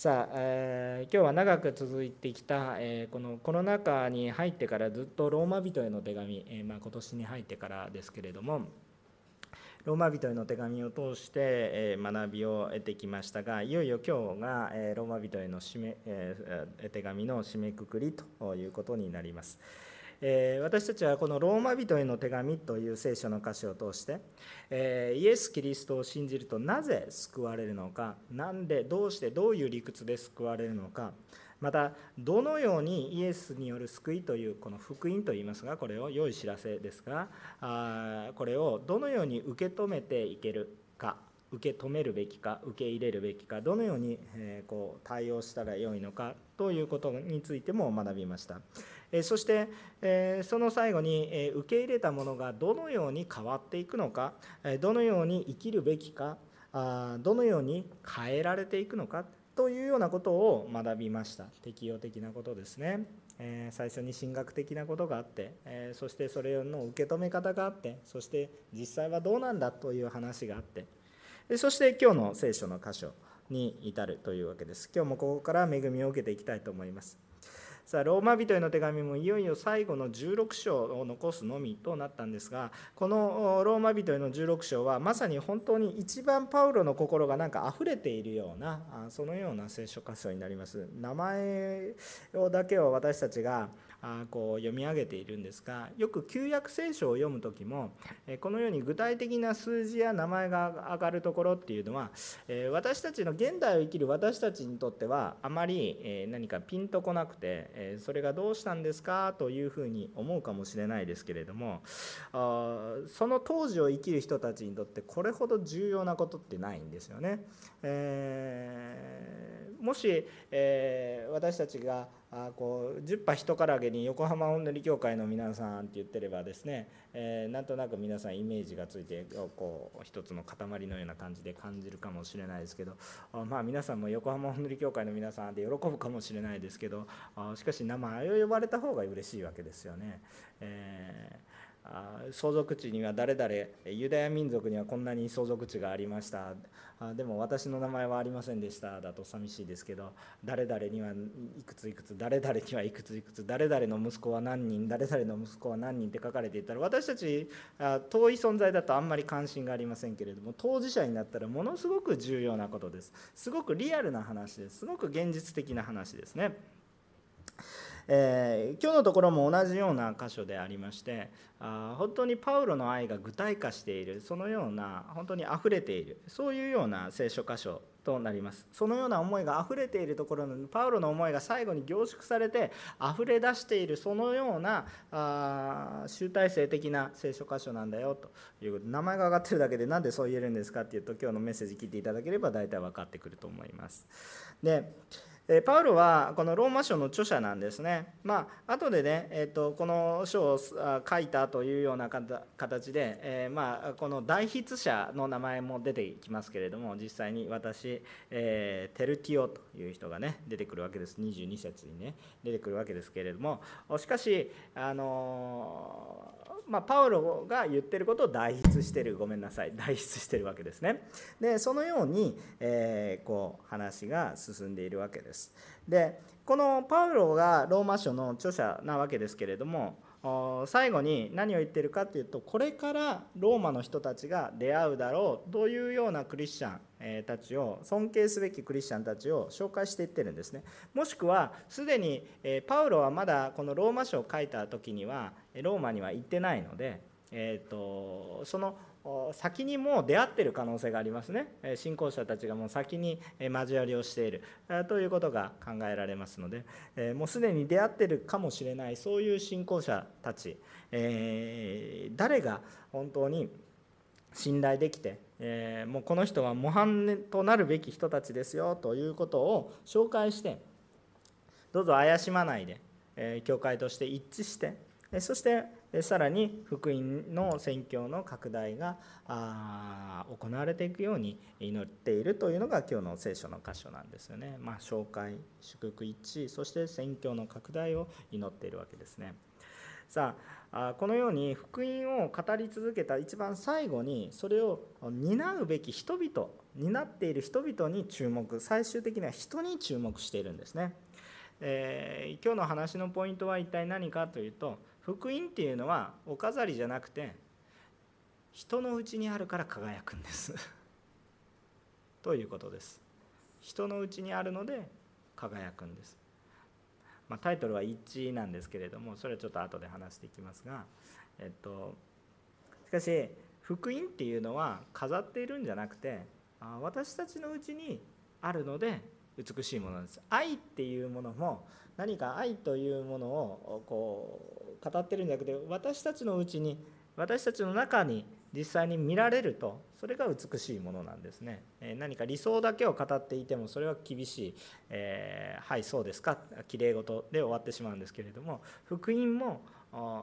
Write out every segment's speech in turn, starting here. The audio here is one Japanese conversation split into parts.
さあ、えー、今日は長く続いてきた、えー、このコロナ禍に入ってからずっとローマ人への手紙、えー、まあ、今年に入ってからですけれどもローマ人への手紙を通して、え学びを得てきましたがいよいよ今日が、えローマ人への締め、え手紙の締めくくりということになります。えー、私たちはこのローマ人への手紙という聖書の歌詞を通して、えー、イエス・キリストを信じるとなぜ救われるのか何でどうしてどういう理屈で救われるのかまたどのようにイエスによる救いというこの福音といいますがこれを良い知らせですがあこれをどのように受け止めていけるか受け止めるべきか受け入れるべきかどのように、えこう対応したらよいのかということについても学びました。そしてその最後に受け入れたものがどのように変わっていくのかどのように生きるべきかどのように変えられていくのかというようなことを学びました。適用的なことですね。最初に神学的なことがあってそしてそれの受け止め方があってそして実際はどうなんだという話があってそして今日の聖書の箇所に至るというわけです。今日もここから恵みを受けていきたいと思います。さあローマ人への手紙もいよいよ最後の16章を残すのみとなったんですがこのローマ人への16章はまさに本当に一番パウロの心がなんか溢れているようなそのような聖書箇所になります。名前をだけを私たちがこう読み上げているんですがよく旧約聖書を読む時もこのように具体的な数字や名前が上がるところっていうのは私たちの現代を生きる私たちにとってはあまり何かピンとこなくてそれがどうしたんですか？というふうに思うかもしれないですけれどもその当時を生きる人たちにとってこれほど重要なことってないんですよね。え、もし、えー、私たちがあこう10羽一からげに横浜おんぬり協会の皆さんって言ってればですね、えー、なんとなく皆さんイメージがついてこう一つの塊のような感じで感じるかもしれないですけどまあ皆さんも横浜おんぬり協会の皆さんで喜ぶかもしれないですけどあしかし名前を呼ばれた方が嬉しいわけですよね。えー相続地には誰々ユダヤ民族にはこんなに相続地がありました。でも私の名前はありませんでした。だと寂しいですけど誰々にはいくついくつ誰々にはいくついくつ誰々の息子は何人誰々の息子は何人って書かれていたら私たち遠い存在だとあんまり関心がありませんけれども当事者になったらものすごく重要なことです。すごくリアルな話です。すごく現実的な話ですね。えー、今日のところも同じような箇所でありましてあ本当にパウロの愛が具体化しているそのような本当にあふれているそういうような聖書箇所となりますそのような思いがあふれているところのパウロの思いが最後に凝縮されてあふれ出しているそのようなあ集大成的な聖書箇所なんだよということ名前が挙がってるだけで何でそう言えるんですかっていうと今日のメッセージ聞いていただければ大体分かってくると思います。でパウロはこのローマ書の著者なんですね。まあ後でね、えーと、この書を書いたというような形で、えー、まあこの代筆者の名前も出てきますけれども実際に私、えー、テルティオという人がね出てくるわけです22節にね出てくるわけですけれどもしかしあのーまあ、パウロが言ってることを代筆してる。ごめんなさい。代筆してるわけですね。でそのように、えー、こう話が進んでいるわけです。でこのパウロがローマ書の著者なわけですけれども最後に何を言ってるかっていうとこれからローマの人たちが出会うだろうというようなクリスチャンたちを尊敬すべきクリスチャンたちを紹介していってるんですね。もしくはすでにパウロはまだこのローマ書を書いた時にはローマには行ってないので、えーとその先にもう出会ってる可能性がありますね。信仰者たちがもう先に交わりをしている。ということが考えられますのでもうすでに出会ってるかもしれないそういう信仰者たちえ誰が本当に信頼できてえもうこの人は模範となるべき人たちですよということを紹介してどうぞ怪しまないでえ教会として一致してそしてさらに福音の宣教の拡大が行われていくように祈っているというのが今日の聖書の箇所なんですよね。まあ、紹介祝福一致そして宣教の拡大を祈っているわけですね。さあこのように福音を語り続けた一番最後にそれを担うべき人々担っている人々に注目最終的には人に注目しているんですね、えー、今日の話のポイントは一体何かというと福音っていうのはお飾りじゃなくて人のうちにあるから輝くんです。ということです。人のうちにあるので輝くんです、まあ、タイトルは一致なんですけれどもそれはちょっと後で話していきますがえっとしかし福音っていうのは飾っているんじゃなくて私たちのうちにあるので美しいものなんです。愛っていうものも何か愛というものをこう語ってるんじゃなくて私たちのうちに私たちの中に実際に見られるとそれが美しいものなんですね。何か理想だけを語っていてもそれは厳しい、えー、はいそうですかきれい事で終わってしまうんですけれども福音も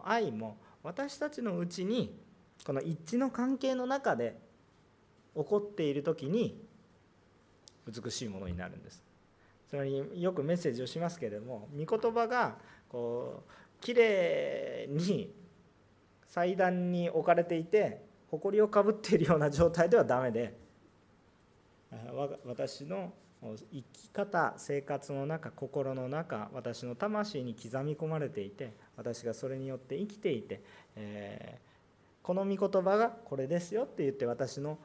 愛も私たちのうちにこの一致の関係の中で起こっている時に美しいものになるんです。つまりよくメッセージをしますけれども御言葉がこうきれいに祭壇に置かれていて埃をかぶっているような状態ではダメで私の生き方生活の中心の中私の魂に刻み込まれていて私がそれによって生きていて、えー、この御言葉がこれですよって言って私の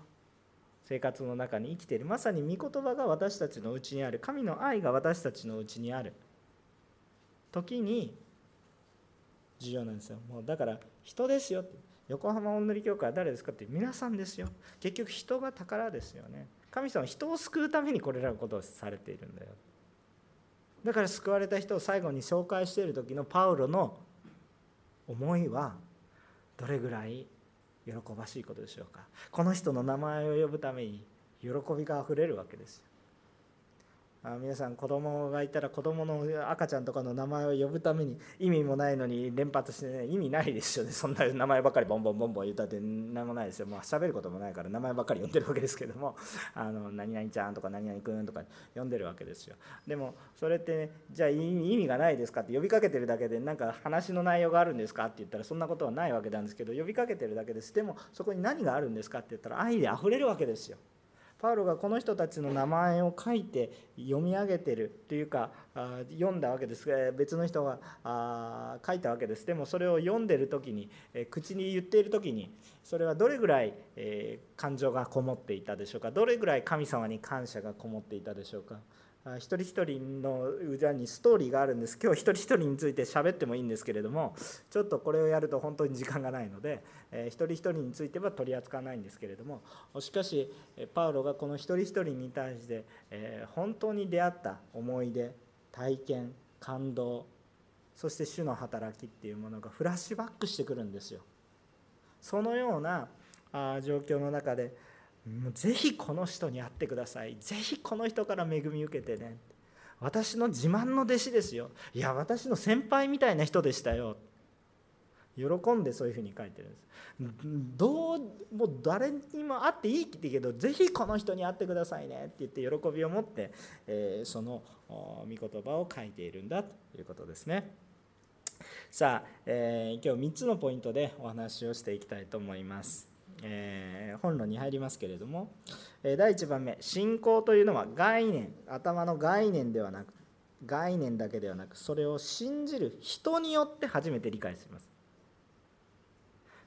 生活の中に生きている。まさに御言葉が私たちのうちにある。神の愛が私たちのうちにある。時に重要なんですよ。もうだから人ですよ横浜おんぬり教会は誰ですかって。皆さんですよ。結局人が宝ですよね。神様は人を救うためにこれらのことをされているんだよ。だから救われた人を最後に紹介している時のパウロの思いはどれぐらい喜ばしいことでしょうか。この人の名前を呼ぶために喜びがあふれるわけですあ皆さん子供がいたら子供の赤ちゃんとかの名前を呼ぶために意味もないのに連発してね意味ないですよね。そんな名前ばっかりボンボンボンボン言ったって何もないですよも。う喋ることもないから名前ばっかり呼んでるわけですけども。あの何々ちゃんとか何々くんとか呼んでるわけですよ。でもそれって、ね、じゃあ意味がないですかって呼びかけてるだけでなんか話の内容があるんですかって言ったらそんなことはないわけなんですけど呼びかけてるだけです。でもそこに何があるんですかって言ったら愛で溢れるわけですよ。パウロがこの人たちの名前を書いて読み上げてるというか読んだわけです。が別の人が書いたわけです。でもそれを読んでる時に口に言っている時にそれはどれぐらい感情がこもっていたでしょうか？どれぐらい神様に感謝がこもっていたでしょうか？一人一人の裏にストーリーがあるんです。今日一人一人について喋ってもいいんですけれどもちょっとこれをやると本当に時間がないので、えー、一人一人については取り扱わないんですけれどもしかしパウロがこの一人一人に対して、えー、本当に出会った思い出体験感動そして主の働きっていうものがフラッシュバックしてくるんですよ。そのようなあ状況の中でもうぜひこの人に会ってください。ぜひこの人から恵み受けてね。私の自慢の弟子ですよ。いや私の先輩みたいな人でしたよ。喜んでそういうふうに書いてるんです。どうもう誰にも会っていいって言うけどぜひこの人に会ってくださいね。って言って喜びを持って、えー、その御言葉を書いているんだということですね。さあ、えー、今日3つのポイントでお話をしていきたいと思います。えー、本論に入りますけれども、え、第1番目信仰というのは概念頭の概念ではなく概念だけではなくそれを信じる人によって初めて理解します。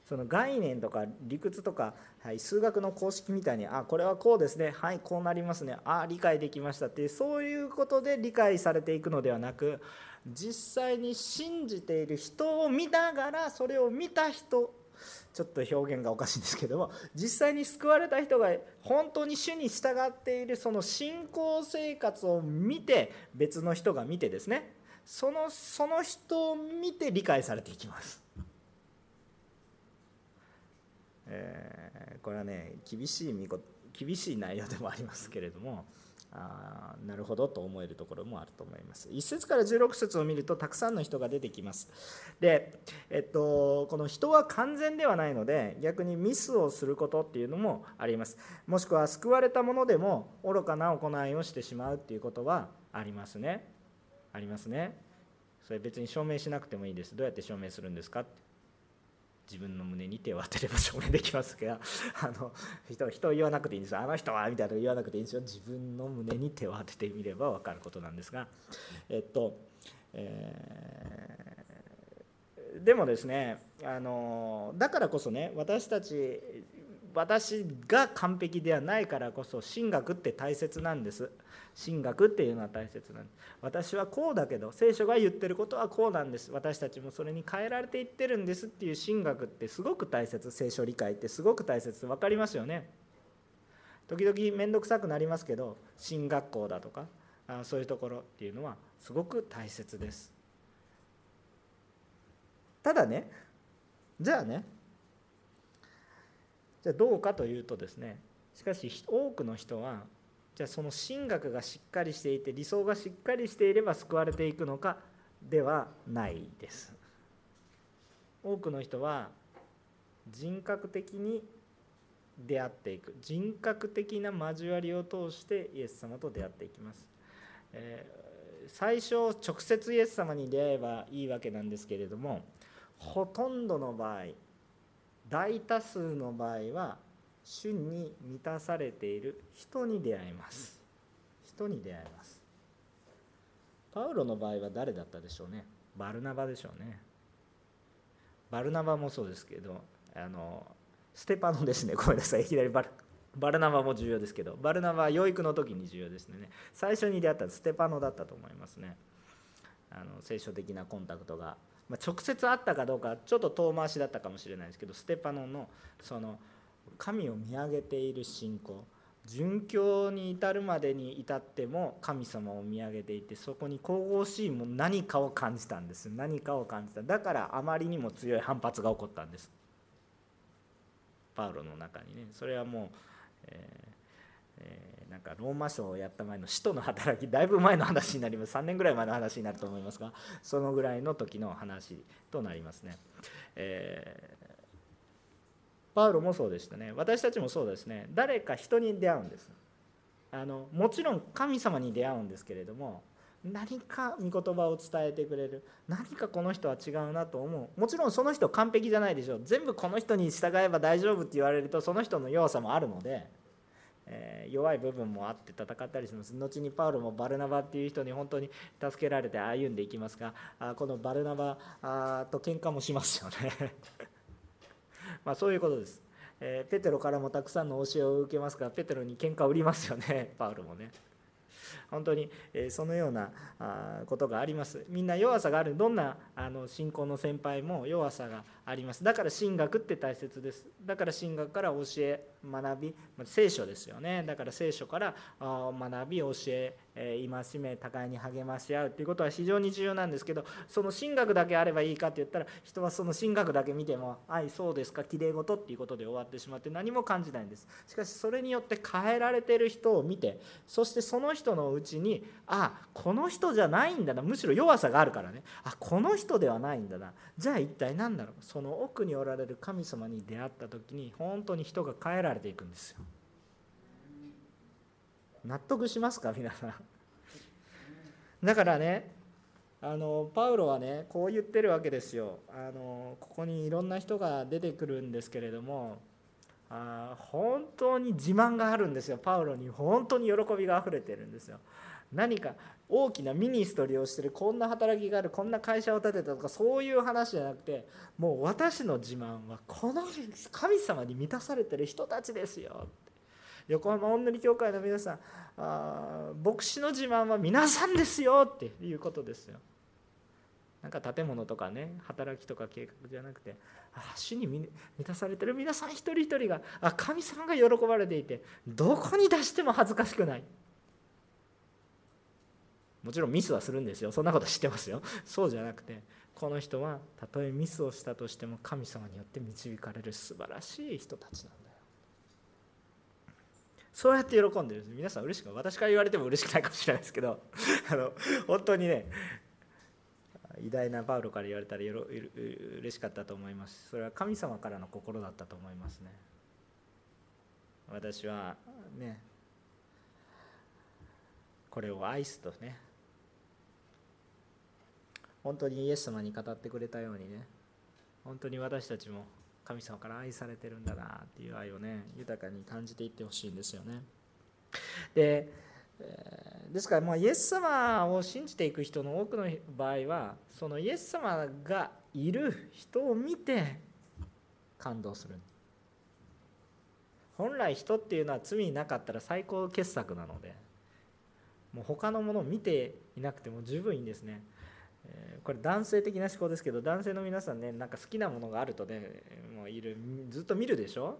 その概念とか理屈とか、はい、数学の公式みたいにあこれはこうですねはいこうなりますねあ理解できましたっていうそういうことで理解されていくのではなく実際に信じている人を見ながらそれを見た人ちょっと表現がおかしいんですけども実際に救われた人が本当に主に従っているその信仰生活を見て別の人が見てですねそのその人を見て理解されていきます。えー、これはね厳しい厳しい内容でもありますけれどもあなるほどと思えるところもあると思います。1節から16節を見るとたくさんの人が出てきます。で、えっと、この人は完全ではないので逆にミスをすることっていうのもあります。もしくは救われたものでも愚かな行いをしてしまうっていうことはありますね。ありますね。それ別に証明しなくてもいいです。どうやって証明するんですかって。自分の胸に手を当てれば証明できますが あの人人言わなくていいんですよ。あの人はみたいなの言わなくていいんですよ。自分の胸に手を当ててみれば分かることなんですがえっと、えー、でもですねあのだからこそね私たち私が完璧ではないからこそ神学って大切なんです。神学っていうのは大切なんです。私はこうだけど聖書が言ってることはこうなんです。私たちもそれに変えられていってるんですっていう神学ってすごく大切。聖書理解ってすごく大切。分かりますよね？時々面倒くさくなりますけど進学校だとかそういうところっていうのはすごく大切です。ただねじゃあねじゃあどうかというとですねしかし多くの人はじゃあその神学がしっかりしていて理想がしっかりしていれば救われていくのかではないです。多くの人は人格的に出会っていく。人格的な交わりを通してイエス様と出会っていきます、えー、最初直接イエス様に出会えばいいわけなんですけれどもほとんどの場合大多数の場合は主に満たされている人に出会います。人に出会います。パウロの場合は誰だったでしょうね。バルナバでしょうね。バルナバもそうですけどあのステパノですね。ごめんなさい。いきなりバルバルナバも重要ですけどバルナバは養育の時に重要ですね。最初に出会ったステパノだったと思いますね。あの聖書的なコンタクトがまあ、直接会ったかどうかちょっと遠回しだったかもしれないですけどステパノのその神を見上げている信仰殉教に至るまでに至っても神様を見上げていてそこに神々しいも何かを感じたんです。何かを感じた。だからあまりにも強い反発が起こったんです。パウロの中にね。それはもう、えーえー、なんかローマ書をやった前の使徒の働きだいぶ前の話になります。3年ぐらい前の話になると思いますがそのぐらいの時の話となりますね、えー、パウロもそうでしたね。私たちもそうですね。誰か人に出会うんです。あのもちろん神様に出会うんですけれども何か御言葉を伝えてくれる。何かこの人は違うなと思う。もちろんその人完璧じゃないでしょ全部この人に従えば大丈夫って言われるとその人の弱さもあるのでえ弱い部分もあって戦ったりします。後にパウロもバルナバっていう人に本当に助けられて歩んでいきますがあこのバルナバあと喧嘩もしますよね。まあそういうことです、えー、ペテロからもたくさんの教えを受けますからペテロに喧嘩売りますよね。パウロもね。本当にそのようなことがあります。みんな弱さがある。どんなあの信仰の先輩も弱さがあります。だから神学って大切です。だから神学から教え学び聖書ですよね。だから聖書から学び教え戒め互いに励まし合う。ということは非常に重要なんですけどその神学だけあればいいかって言ったら人はその神学だけ見ても「愛そうですかきれい事」っていうことで終わってしまって何も感じないんです。しかしそれによって変えられてる人を見てそしてその人のうちにあこの人じゃないんだな。むしろ弱さがあるからね。あこの人ではないんだな。じゃあ一体何だろうその奥におられる神様に出会った時に本当に人が変えられていくんですよ。納得しますか皆さん。だからねあのパウロはねこう言ってるわけですよ。あのここにいろんな人が出てくるんですけれどもあ本当に自慢があるんですよ。パウロに本当に喜びがあふれてるんですよ。何か大きなミニストリーをしてるこんな働きがあるこんな会社を建てたとかそういう話じゃなくてもう私の自慢はこの神様に満たされてる人たちですよ横浜御塗教会の皆さんあ牧師の自慢は皆さんですよっていうことですよ。なんか建物とかね働きとか計画じゃなくてあ主に満たされてる皆さん一人一人があ神様が喜ばれていてどこに出しても恥ずかしくない。もちろんミスはするんですよ。そんなこと知ってますよ。そうじゃなくてこの人はたとえミスをしたとしても神様によって導かれる素晴らしい人たちなんだよ。そうやって喜んでるんです。皆さん嬉しく私から言われても嬉しくないかもしれないですけど。あの本当にね偉大なパウロから言われたらよろ嬉しかったと思います。それは神様からの心だったと思いますね。私はねこれを愛すとね本当にイエス様に語ってくれたようにね。本当に私たちも神様から愛されてるんだなっていう愛をね豊かに感じていってほしいんですよね。でですからまあイエス様を信じていく人の多くの場合はそのイエス様がいる人を見て感動する。本来人っていうのは罪になかったら最高傑作なのでもう他のものを見ていなくても十分いいんですね。これ男性的な思考ですけど男性の皆さんねなんか好きなものがあるとねもういるずっと見るでしょ？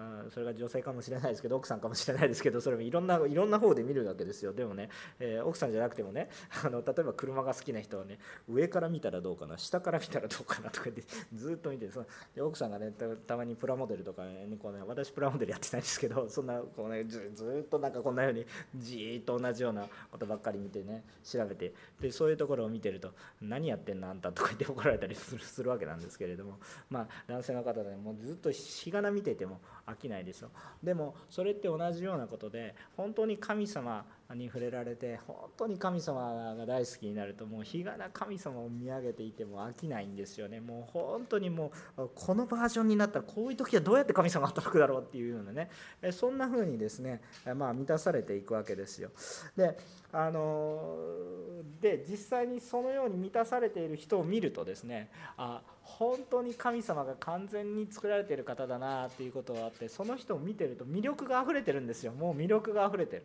まあ、それが女性かもしれないですけど奥さんかもしれないですけどそれもいろんな いろんな方で見るわけですよ。でもね、えー、奥さんじゃなくてもね あの例えば車が好きな人はね上から見たらどうかな下から見たらどうかなとか言って ずっと見てそで奥さんがねたまにプラモデルとかねこうね私プラモデルやってないんですけどそんなこう、ね、ずずっとなんかこんなようにじーっと同じようなことばっかり見てね調べてでそういうところを見てると何やってんのあんたとか言って怒られたりするするわけなんですけれどもまあ男性の方でもうずっと日がな見てても飽きないでしょ。でもそれって同じようなことで本当に神様に触れられて本当に神様が大好きになるともう日がな神様を見上げていても飽きないんですよね。もう本当にもうこのバージョンになったらこういう時はどうやって神様が働くだろうっていうようなね。そんな風にですねまあ満たされていくわけですよ。であので実際にそのように満たされている人を見るとですねあ本当に神様が完全に作られている方だなっていうことがあってその人を見てると魅力があふれてるんですよ。もう魅力があふれてる。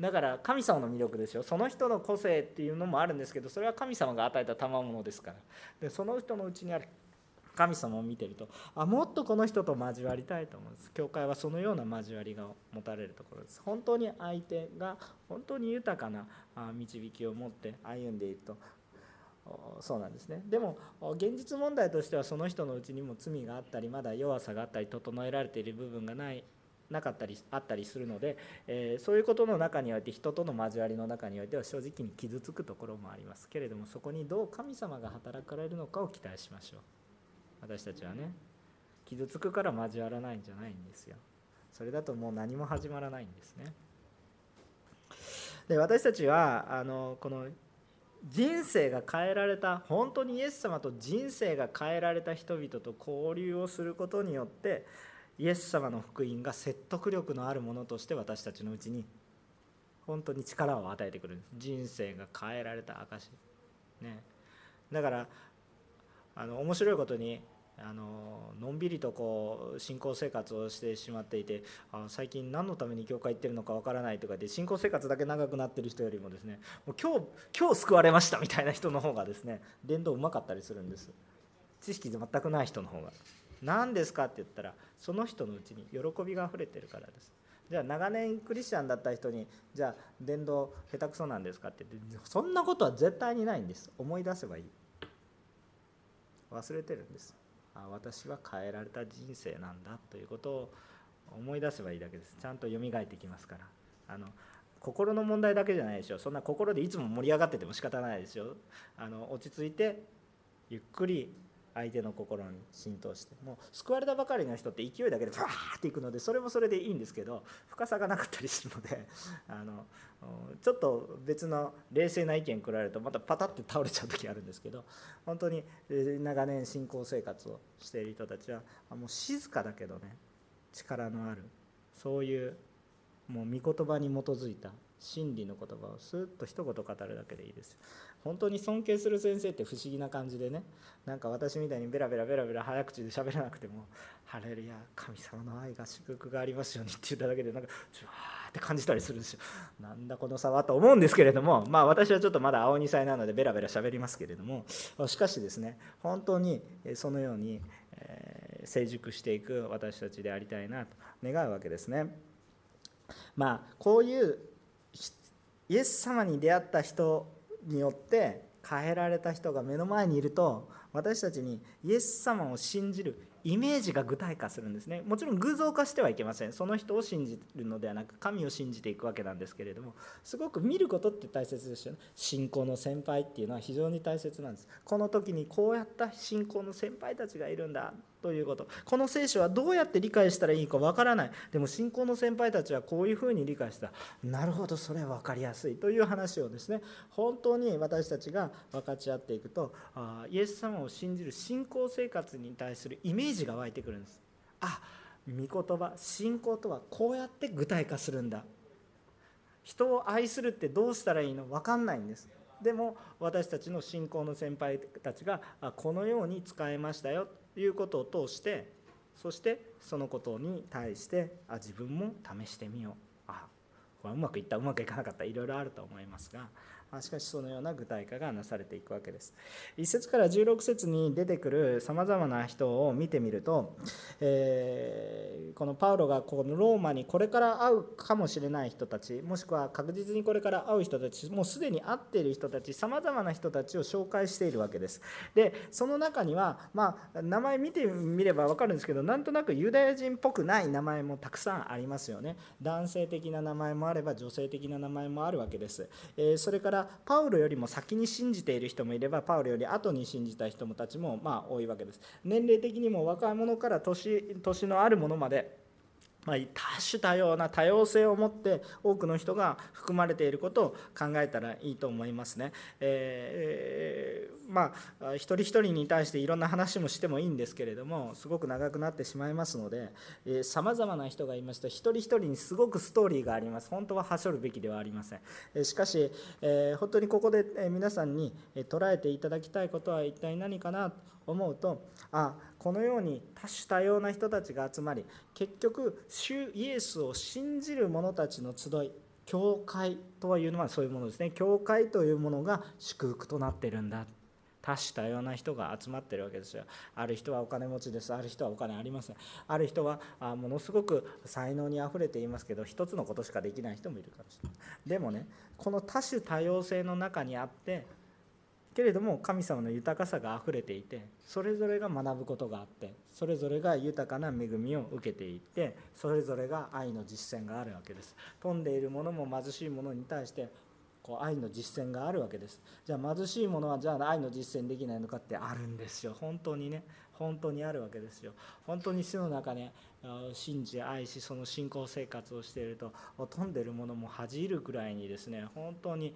だから神様の魅力ですよその人の個性っていうのもあるんですけどそれは神様が与えた賜物ですから。でその人のうちにある神様を見てるとあもっとこの人と交わりたいと思うんです。教会はそのような交わりが持たれるところです。本当に相手が本当に豊かな導きを持って歩んでいると。そうなんですね。でも現実問題としてはその人のうちにも罪があったりまだ弱さがあったり整えられている部分がない。なかったりあったりするので、えー、そういうことの中において人との交わりの中においては正直に傷つくところもありますけれどもそこにどう神様が働かれるのかを期待しましょう。私たちはね傷つくから交わらないんじゃないんですよ。それだともう何も始まらないんですね。で私たちはあのこの人生が変えられた本当にイエス様と人生が変えられた人々と交流をすることによってイエス様の福音が説得力のあるものとして私たちのうちに本当に力を与えてくるんです。人生が変えられた証ね。だからあの面白いことにあののんびりとこう信仰生活をしてしまっていてあ最近何のために教会行ってるのかわからないとかで信仰生活だけ長くなってる人よりもですねもう今日今日救われましたみたいな人の方がですね伝道うまかったりするんです。知識全くない人の方が。何ですか？って言ったらその人のうちに喜びがあふれてるからです。じゃあ長年クリスチャンだった人にじゃあ伝道下手くそなんですか？って言ってそんなことは絶対にないんです。思い出せばいい。忘れてるんです。あ私は変えられた人生なんだということを思い出せばいいだけです。ちゃんと蘇ってきますから。あの心の問題だけじゃないでしょ。そんな心でいつも盛り上がってても仕方ないですよ。あの落ち着いてゆっくり相手の心に浸透して。もう救われたばかりの人って勢いだけでバーっていくのでそれもそれでいいんですけど深さがなかったりするので あのちょっと別の冷静な意見来られるとまたパタッて倒れちゃう時あるんですけど本当に長年信仰生活をしている人たちはもう静かだけどね力のあるそういうもう御言葉に基づいた真理の言葉をスーッと一言語るだけでいいです本当に尊敬する先生って不思議な感じでね。なんか私みたいにベラベラベラベラ早口で喋らなくても「ハレルヤ神様の愛が祝福がありますように」って言っただけでなんかジュワーって感じたりするんですよ。なんだこの差はと思うんですけれどもまあ私はちょっとまだ青2歳なのでベラベラ喋りますけれどもしかしですね本当にそのように成熟していく私たちでありたいなと願うわけですね。まあこういうイエス様に出会った人によって変えられた人が目の前にいると私たちにイエス様を信じるイメージが具体化するんですね。もちろん偶像化してはいけません。その人を信じるのではなく神を信じていくわけなんですけれどもすごく見ることって大切ですよね。信仰の先輩っていうのは非常に大切なんです。この時にこうやった信仰の先輩たちがいるんだ。ということ。この聖書はどうやって理解したらいいかわからない。でも信仰の先輩たちはこういうふうに理解した。なるほどそれは分かりやすい。という話をですね本当に私たちが分かち合っていくとイエス様を信じる信仰生活に対するイメージが湧いてくるんです。あ御言葉信仰とはこうやって具体化するんだ。人を愛するってどうしたらいいの分かんないんです。でも私たちの信仰の先輩たちがこのように使えましたよ。いうことを通してそしてそのことに対してあ自分も試してみよう。あこれうまくいったうまくいかなかった。いろいろあると思いますがしかしそのような具体化がなされていくわけです。1節から16節に出てくるさまざまな人を見てみると、えー、このパウロがこのローマにこれから会うかもしれない人たちもしくは確実にこれから会う人たちもうすでに会っている人たちさまざまな人たちを紹介しているわけです。でその中には、まあ、名前見てみれば分かるんですけどなんとなくユダヤ人っぽくない名前もたくさんありますよね。男性的な名前もあれば女性的な名前もあるわけです。えー、それからパウロよりも先に信じている人もいればパウロより後に信じた人もたちもまあ多いわけです。年齢的にも若者から年年のあるものまでまあ、多種多様な多様性を持って多くの人が含まれていることを考えたらいいと思いますね。えー、まあ一人一人に対していろんな話もしてもいいんですけれどもすごく長くなってしまいますのでさまざまな人がいました一人一人にすごくストーリーがあります本当ははしょるべきではありません。しかし、えー、本当にここで皆さんに捉えていただきたいことは一体何かなと思うとあこのように多種多様な人たちが集まり結局主イエスを信じる者たちの集い教会というのはそういうものですね。教会というものが祝福となってるんだ。多種多様な人が集まってるわけですよ。ある人はお金持ちです。ある人はお金ありません。ある人はあものすごく才能にあふれていますけど一つのことしかできない人もいるかもしれない。でもねこの多種多様性の中にあってけれども神様の豊かさがあふれていてそれぞれが学ぶことがあってそれぞれが豊かな恵みを受けていってそれぞれが愛の実践があるわけです。富んでいるものも貧しいものに対してこう愛の実践があるわけです。じゃあ貧しいものはじゃあ愛の実践できないのかってあるんですよ。本当にね。本当にあるわけですよ。本当に主の中ね信じ愛しその信仰生活をしていると飛んでるものも恥じるくらいにですね本当に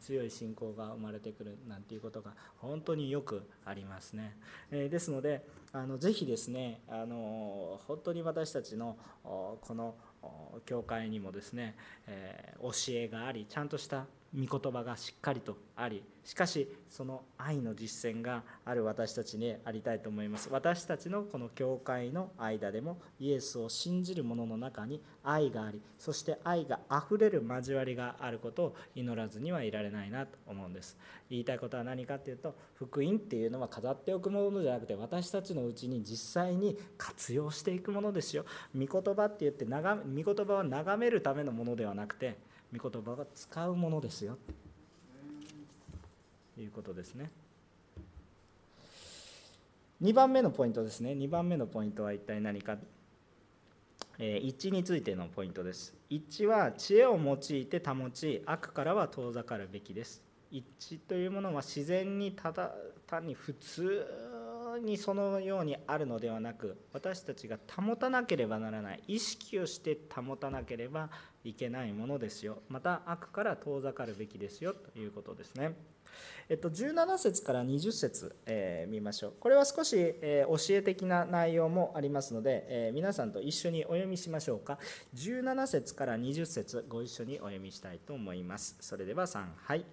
強い信仰が生まれてくるなんていうことが本当によくありますね。ですのであのぜひですねあの本当に私たちのこの教会にもですね、教えがありちゃんとした御言葉がしっかりとありしかしその愛の実践がある私たちにありたいと思います。私たちのこの教会の間でもイエスを信じる者の中に愛がありそして愛があふれる交わりがあることを祈らずにはいられないなと思うんです。言いたいことは何かっていうと福音っていうのは飾っておくものじゃなくて私たちのうちに実際に活用していくものですよ。御言葉って言って眺め御言葉は眺めるためのものではなくて御言葉が使うものですよ。ということですね。2番目のポイントですね。2番目のポイントは一体何か。一致についてのポイントです。一致は知恵を用いて保ち悪からは遠ざかるべきです。一致というものは自然にただ単に普通にそのようにあるのではなく私たちが保たなければならない意識をして保たなければいけないものですよまた悪から遠ざかるべきですよということですね。えっと、17節から20節、えー、見ましょう。これは少し、えー、教え的な内容もありますので、えー、皆さんと一緒にお読みしましょうか。17節から20節ご一緒にお読みしたいと思います。それでは3、はい。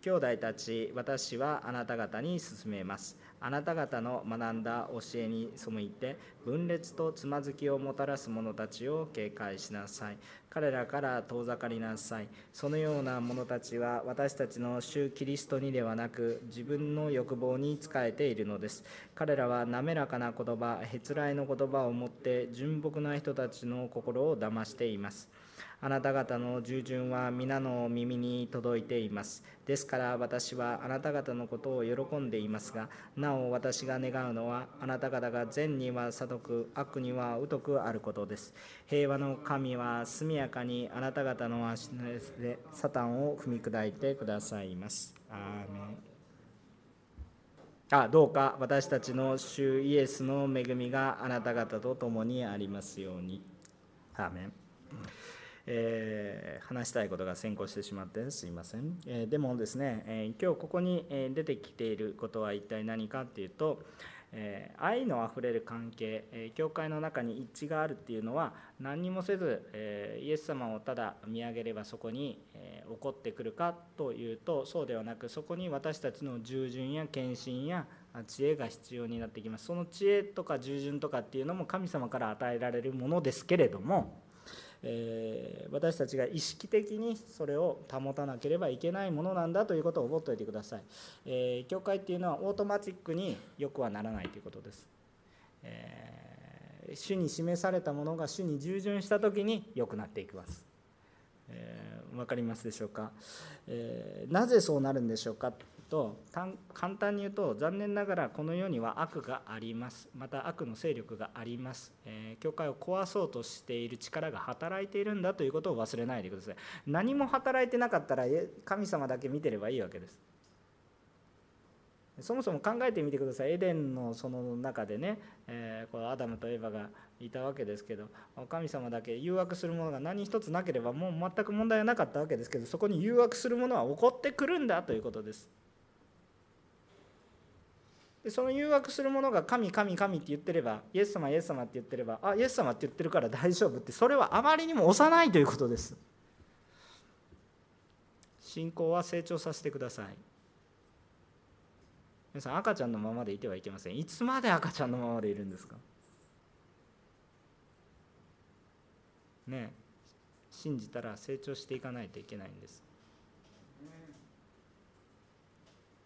兄弟たち、私はあなた方に進めます。あなた方の学んだ教えに背いて分裂とつまずきをもたらす者たちを警戒しなさい。彼らから遠ざかりなさい。そのような者たちは私たちの主キリストにではなく自分の欲望に仕えているのです。彼らは滑らかな言葉へつらいの言葉を持って純朴な人たちの心を騙しています。あなた方の従順は皆の耳に届いています。ですから私はあなた方のことを喜んでいますが、なお私が願うのは、あなた方が善には聡く、悪には疎くあることです。平和の神は速やかにあなた方の足のでサタンを踏み砕いてくださいます。アーメンあどうか私たちの主イエスの恵みがあなた方と共にありますように。アーメンえー、話したいことが先行してしまってすいません、えー、でもですね、えー、今日ここに出てきていることは一体何かっていうと、え愛のあふれる関係、え教会の中に一致があるっていうのは何にもせず、えイエス様をただ見上げればそこに、え起こってくるかというとそうではなくそこに私たちの従順や献身や知恵が必要になってきます。その知恵とか従順とかっていうのも神様から与えられるものですけれどもえー、私たちが意識的にそれを保たなければいけないものなんだということを覚えておいてください、えー、教会っていうのはオートマチックによくはならないということです、えー、主に示されたものが主に従順した時に良くなっていきます、えー、分かりますでしょうか、えなぜそうなるんでしょうか？と簡単に言うと残念ながらこの世には悪があります。また悪の勢力があります、えー、教会を壊そうとしている力が働いているんだということを忘れないでください。何も働いてなかったら神様だけ見てればいいわけです。そもそも考えてみてください。エデンのその中でね、えー、このアダムとエヴァがいたわけですけど神様だけ誘惑するものが何一つなければもう全く問題はなかったわけですけどそこに誘惑するものは起こってくるんだということです。でその誘惑する者が神神神って言ってればイエス様イエス様って言ってればあイエス様って言ってるから 大丈夫ってそれはあまりにも幼いということです。信仰は成長させてください。皆さん赤ちゃんのままでいてはいけません。いつまで赤ちゃんのままでいるんですか？ね信じたら成長していかないといけないんです、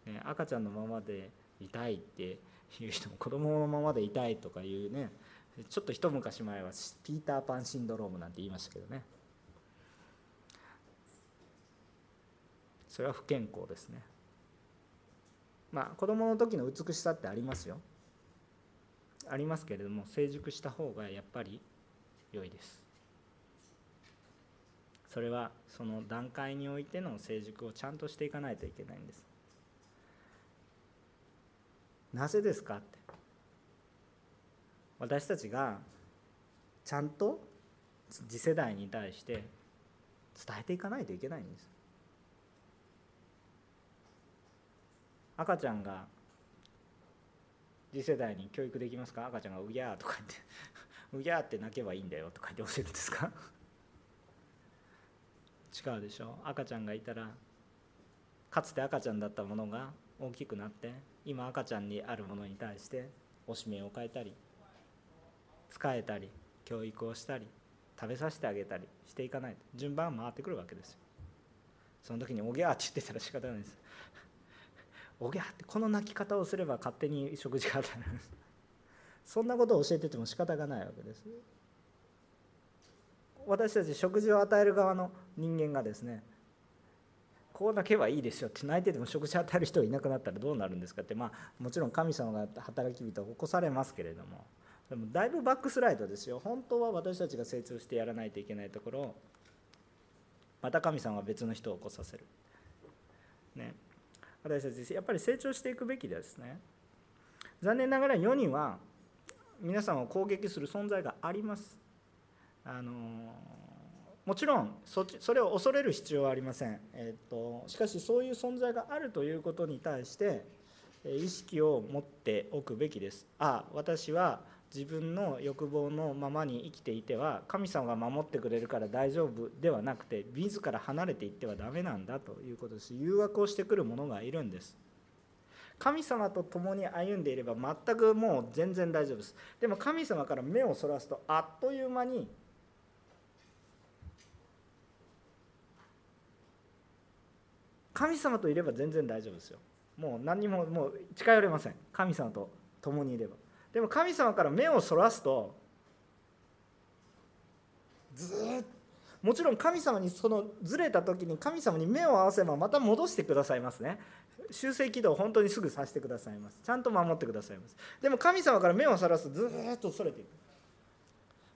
ね、赤ちゃんのままで痛いっていう人も子供のままで痛いとかいうねちょっと一昔前はピーターパンシンドロームなんて言いましたけどね。それは不健康ですね。まあ子供の時の美しさってありますよ。ありますけれども成熟した方がやっぱり良いです。それはその段階においての成熟をちゃんとしていかないといけないんです。なぜですかって。私たちがちゃんと次世代に対して伝えていかないといけないんです。赤ちゃんが次世代に教育できますか？赤ちゃんが「うぎゃー」とか言って「うぎゃーって泣けばいいんだよ」とか言って教えるんですか？違うでしょ。赤ちゃんがいたらかつて赤ちゃんだったものが大きくなって今赤ちゃんにあるものに対しておしめを変えたり使えたり教育をしたり食べさせてあげたりしていかない。と順番回ってくるわけですよ。その時に「おぎゃー」って言ってたら仕方ないです。おぎゃーってこの泣き方をすれば勝手に食事が与えられる。そんなことを教えてても仕方がないわけです。私たち食事を与える側の人間がですねこう泣けばいいですよって泣いてても食事与える人がいなくなったらどうなるんですかってまあもちろん神様が働き人を起こされますけれどもでもだいぶバックスライドですよ。本当は私たちが成長してやらないといけないところをまた神様が別の人を起こさせる。ね。私たちやっぱり成長していくべきですね。残念ながら世には皆さんを攻撃する存在があります。あのもちろんそそれを恐れる必要はありません、えーと、しかしそういう存在があるということに対して意識を持っておくべきです。ああ私は自分の欲望のままに生きていては神様が守ってくれるから大丈夫ではなくて自ら離れていってはダメなんだということです。誘惑をしてくる者がいるんです。神様と共に歩んでいれば全くもう全然大丈夫です。でも神様から目をそらすとあっという間に神様といれば全然大丈夫ですよ。もう何にももう近寄れません。神様と共にいれば。でも神様から目をそらすとずっともちろん神様にそのずれた時に神様に目を合わせばまた戻してくださいますね。修正軌道を本当にすぐさせてくださいます。ちゃんと守ってくださいます。でも神様から目をそらすとずっとそれていく。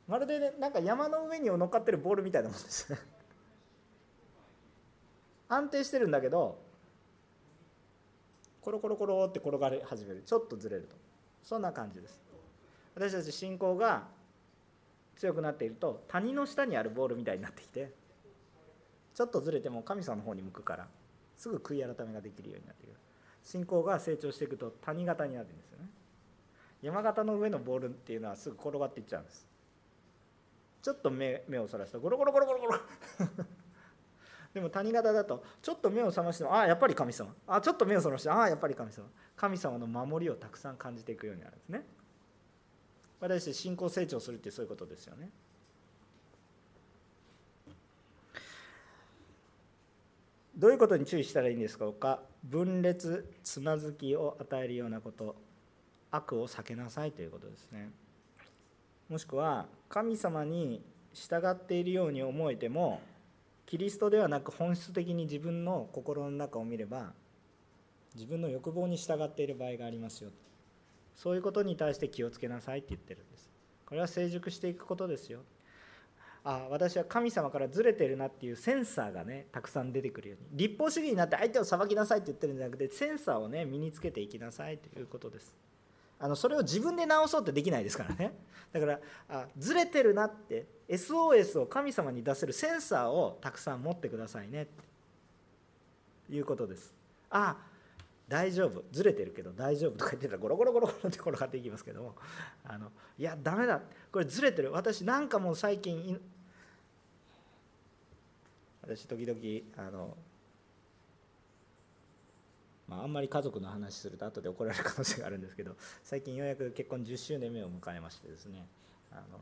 まるで、ね、なんか山の上に乗っかってるボールみたいなもんです。安定してるんだけどコロコロコロって転がり始める。ちょっとずれると。そんな感じです。私たち信仰が強くなっていると谷の下にあるボールみたいになってきてちょっとずれても神様の方に向くからすぐ悔い改めができるようになってくる。信仰が成長していくと谷型になるんですよね。山形の上のボールっていうのはすぐ転がっていっちゃうんです。ちょっと目目をそらすとゴロゴロゴロゴロゴロ。でも谷型だとちょっと目を覚ましてもああやっぱり神様。あちょっと目を覚ましてああやっぱり神様。神様の守りをたくさん感じていくようになるんですね。私たち信仰成長するってそういうことですよね。どういうことに注意したらいいんですか。分裂つまずきを与えるようなこと。悪を避けなさいということですね。もしくは神様に従っているように思えてもキリストではなく本質的に自分の心の中を見れば自分の欲望に従っている場合がありますよそういうことに対して気をつけなさいって言ってるんです。これは成熟していくことですよ。あ私は神様からずれてるなっていうセンサーがねたくさん出てくるように。立法主義になって相手を裁きなさいって言ってるんじゃなくてセンサーをね身につけていきなさいということです。あのそれを自分で直そうってできないですからね。だからあずれてるなって SOS を神様に出せるセンサーをたくさん持ってくださいねって。いうことです。あ大丈夫。ずれてるけど大丈夫とか言ってたらゴロゴロゴロゴロって転がっていきますけども。あのいやダメだ。これずれてる。私なんかもう最近私時々あのまあ、あんまり家族の話すると後で怒られる可能性があるんですけど 最近ようやく結婚10周年目を迎えましてですね。あの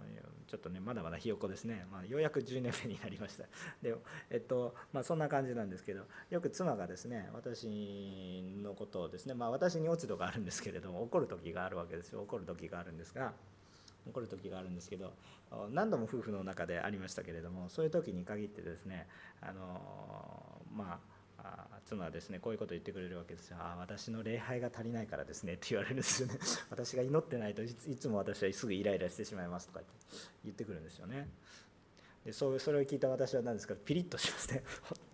ちょっとねまだまだひよこですね、まあ、ようやく10年目になりました。で、えっとまあ、そんな感じなんですけどよく妻がですね私のことをですね、まあ、私に落ち度があるんですけれども怒る時があるわけですよ。怒る時があるんですが怒る時があるんですけど何度も夫婦の中でありましたけれどもそういう時に限ってですねあのまあ妻はですねこういうことを言ってくれるわけですよ。ああ私の礼拝が足りないからですねって言われるんですよね。私が祈ってないといつも私はすぐイライラしてしまいますとか言ってくるんですよね。でそうそれを聞いた私は何ですかピリッとしますね。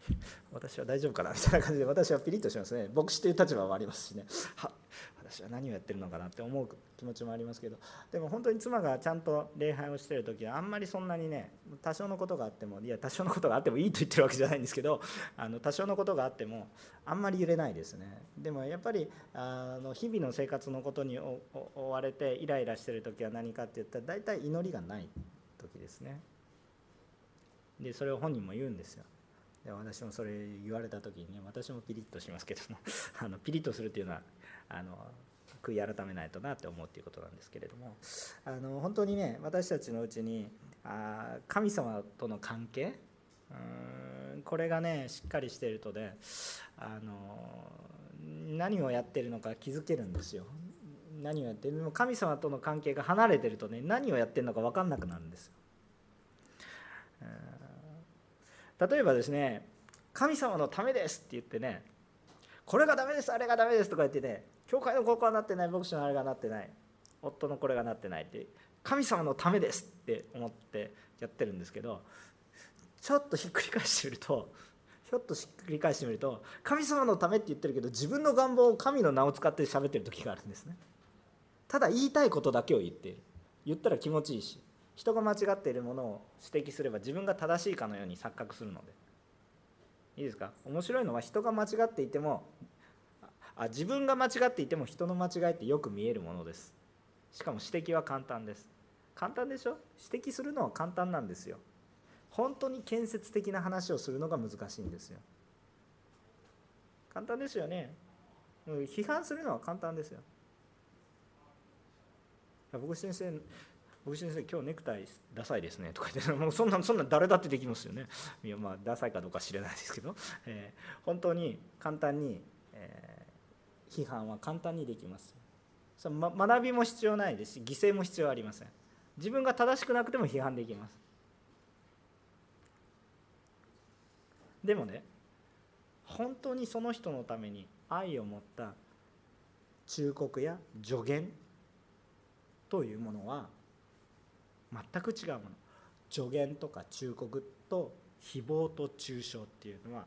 私は大丈夫かな？みたいな感じで私はピリッとしますね。牧師という立場もありますしね。私は何をやってるのかなって思う気持ちもありますけどでも本当に妻がちゃんと礼拝をしてる時はあんまりそんなにね多少のことがあってもいや多少のことがあってもいいと言ってるわけじゃないんですけど あの多少のことがあってもあんまり揺れないですね。でもやっぱりあの日々の生活のことに追われてイライラしてる時は何かって言ったら大体祈りがない時ですね。でそれを本人も言うんですよ。で私もそれ言われた時にね私もピリッとしますけども あのピリッとするっていうのはあの悔い改めないとなって思うっていうことなんですけれども。あの本当にね私たちのうちにあ神様との関係？うんこれがねしっかりしているとねあの何をやってるのか気づけるんですよ。何をやってる？も神様との関係が離れてるとね何をやってるのか分かんなくなるんですよ。例えばですね神様のためですって言ってねこれがダメですあれがダメですとか言ってね教会のここはなってない牧師のあれがなってない。夫のこれがなってないって神様のためですって思ってやってるんですけどちょっとひっくり返してみるとひょっとひっくり返してみると神様のためって言ってるけど自分の願望を神の名を使って喋ってる時があるんですね。ただ言いたいことだけを言っている言ったら気持ちいいし人が間違っているものを指摘すれば自分が正しいかのように錯覚するので。いいですか？面白いのは人が間違っていてもあ自分が間違っていても人の間違いってよく見えるものです。しかも指摘は簡単です。簡単でしょ？指摘するのは簡単なんですよ。本当に建設的な話をするのが難しいんですよ。簡単ですよね。批判するのは簡単ですよ。僕先生僕先生今日ネクタイダサいですね。とか言ってもうそんなそんな誰だってできますよね。いやまあダサいかどうか知らないですけど、えー、本当に簡単に、えー、批判は簡単にできます。その、学びも必要ないですし犠牲も必要ありません。自分が正しくなくても批判できます。でもね本当にその人のために愛を持った忠告や助言というものは全く違うもの。助言とか忠告と誹謗と中傷っていうのは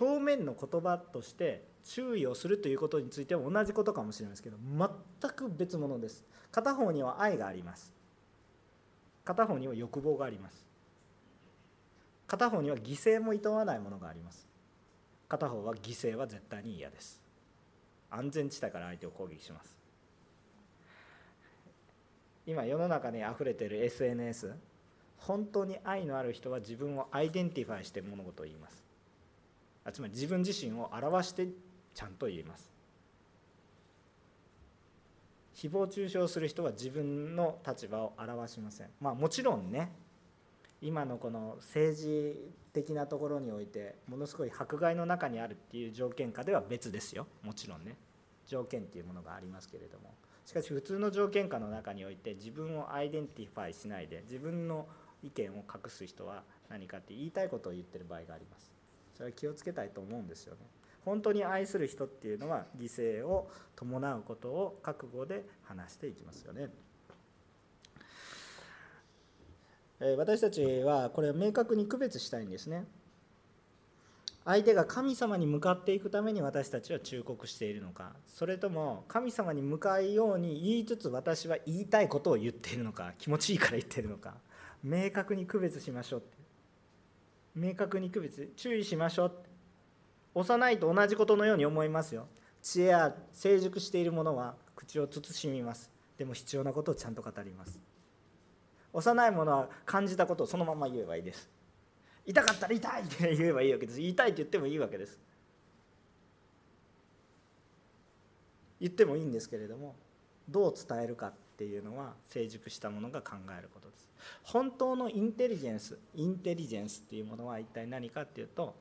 表面の言葉として注意をするということについては同じことかもしれないですけど全く別物です。片方には愛があります。片方には欲望があります。片方には犠牲も厭わないものがあります。片方は犠牲は絶対に嫌です。安全地帯から相手を攻撃します。今世の中にあふれてる SNS 本当に愛のある人は自分を identify して物事を言います。つまり自分自身を表してちゃんと言います。誹謗中傷する人は自分の立場を表しません。まあもちろんね今のこの政治的なところにおいてものすごい迫害の中にあるっていう条件下では別ですよ。もちろんね。条件っていうものがありますけれども。しかし普通の条件下の中において自分を identify しないで自分の意見を隠す人は何かって言いたいことを言ってる場合があります。それは気をつけたいと思うんですよね。本当に愛する人っていうのは犠牲を伴うことを覚悟で話していきますよね。私たちはこれを明確に区別したいんですね。相手が神様に向かっていくために私たちは忠告しているのか。それとも神様に向かうように言いつつ私は言いたいことを言っているのか。気持ちいいから言っているのか。明確に区別しましょう明確に区別注意しましょう。幼いと同じことのように思いますよ。知恵や成熟しているものは口を慎みます。でも必要なことをちゃんと語ります。幼いものは感じたことをそのまま言えばいいです。痛かったら痛いって言えばいいわけです。言いたいって言ってもいいわけです。言ってもいいんですけれどもどう伝えるかっていうのは成熟したものが考えることです。本当のインテリジェンスインテリジェンスっていうものは一体何かっていうと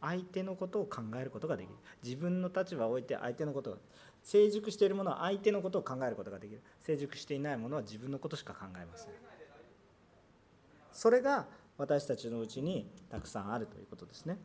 相手のことを考えることができる。自分の立場を置いて相手のことを成熟しているものは相手のことを考えることができる。成熟していないものは自分のことしか考えません。それが私たちのうちにたくさんあるということですね。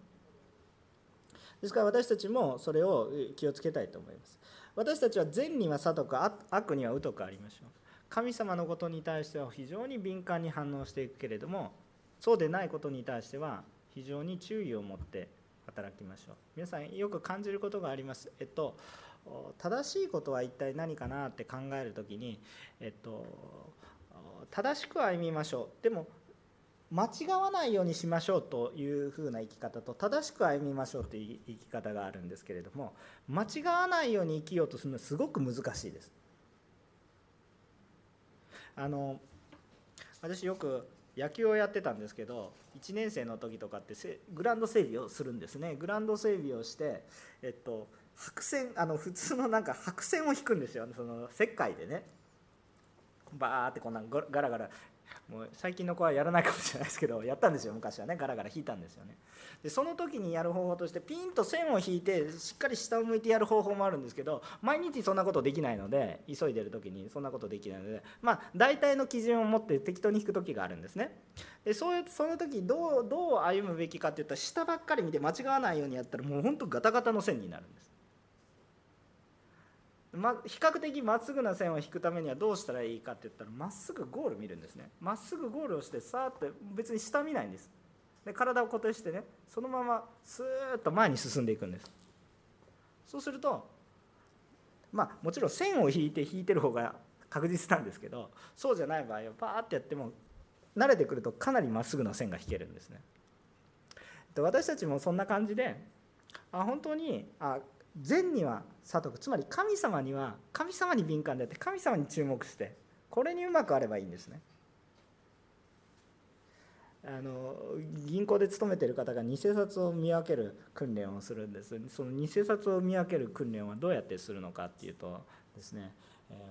ですから私たちもそれを気をつけたいと思います。私たちは善には聡く悪には疎くありましょう。神様のことに対しては非常に敏感に反応していくけれどもそうでないことに対しては非常に注意を持って働きましょう。皆さんよく感じることがあります。えっと正しいことは一体何かなって考える時にえっと正しく歩みましょう。でも間違わないようにしましょうというふうな生き方と正しく歩みましょうという生き方があるんですけれども間違わないように生きようとするのはすごく難しいです。あの私よく野球をやってたんですけど1年生の時とかってグラウンド整備をするんですね。グラウンド整備をして、えっと、白線あの普通のなんか白線を引くんですよ。その石灰でね。バーってこんなガラガラもう最近の子はやらないかもしれないですけどやったんですよ昔はね。ガラガラ引いたんですよね。でその時にやる方法としてピンと線を引いてしっかり下を向いてやる方法もあるんですけど毎日そんなことできないので急いでる時にそんなことできないのでまあ大体の基準を持って適当に引く時があるんですね。でそういうその時どうどう歩むべきかっていったら下ばっかり見て間違わないようにやったらもうほんとガタガタの線になるんです。ま、比較的まっすぐな線を引くためにはどうしたらいいかって言ったらまっすぐゴール見るんですね。まっすぐゴールをしてさーって別に下見ないんです。で体を固定してねそのままスーッと前に進んでいくんです。そうするとまあもちろん線を引いて引いてる方が確実なんですけどそうじゃない場合はパーってやっても慣れてくるとかなりまっすぐな線が引けるんですね。私たちもそんな感じであ本当にあ善には悟くつまり神様には神様に敏感であって神様に注目してこれにうまくあればいいんですね。あの銀行で勤めてる方が偽札を見分ける訓練をするんです。その偽札を見分ける訓練はどうやってするのかっていうとですね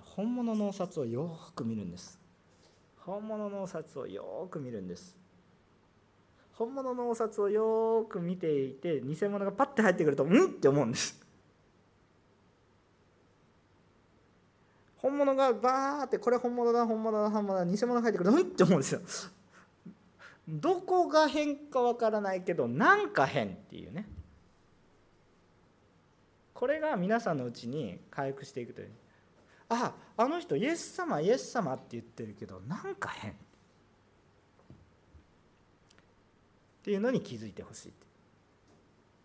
本物のお札をよく見るんです。本物のお札をよく見るんです。本物のお札をよく見ていて偽物がパッて入ってくるとうんって思うんです。本物がバーってこれ本物だ本物だ本物だ偽物が入ってくる。うんって思うんですよ。どこが変かわからないけどなんか変っていうね。これが皆さんのうちに回復していくという。ああの人イエス様イエス様って言ってるけどなんか変。っていうのに気づいてほしい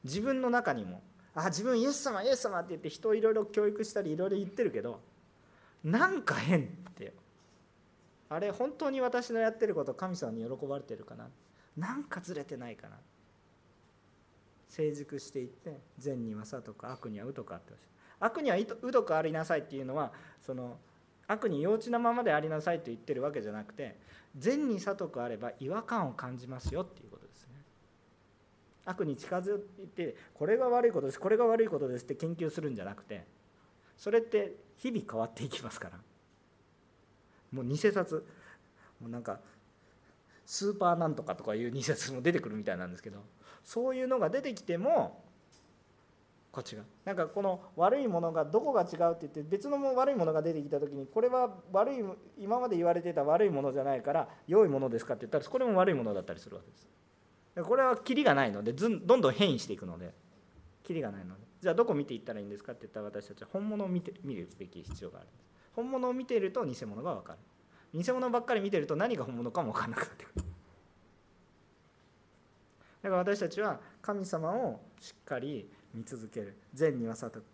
自分の中にもあ自分イエス様イエス様って言って人をいろいろ教育したりいろいろ言ってるけどなんか変って。あれ本当に私のやってること神様に喜ばれてるかな。なんかずれてないかな。成熟していって善にはさとか悪にはうとかって悪にはうとくありなさいっていうのはその悪に幼稚なままでありなさいと言ってるわけじゃなくて善にさとくあれば違和感を感じますよっていうことですね。悪に近づいてこれが悪いことですこれが悪いことですって研究するんじゃなくてそれって日々変わっていきますから。もう偽札。もうなんかスーパーなんとかとかいう偽札も出てくるみたいなんですけど。そういうのが出てきてもこっちが。なんかこの悪いものがどこが違うって言って別の悪いものが出てきた時にこれは悪い今まで言われてた悪いものじゃないから良いものですかって言ったらこれも悪いものだったりするわけです。これはキリがないのでどんどん変異していくので。キリがないので。じゃあどこ見ていったらいいんですかって言ったら私たちは本物を見て見るべき必要がある本物を見ていると偽物が分かる。偽物ばっかり見てると何が本物かも分からなくなってくるだから私たちは神様をしっかり見続ける。善には悟る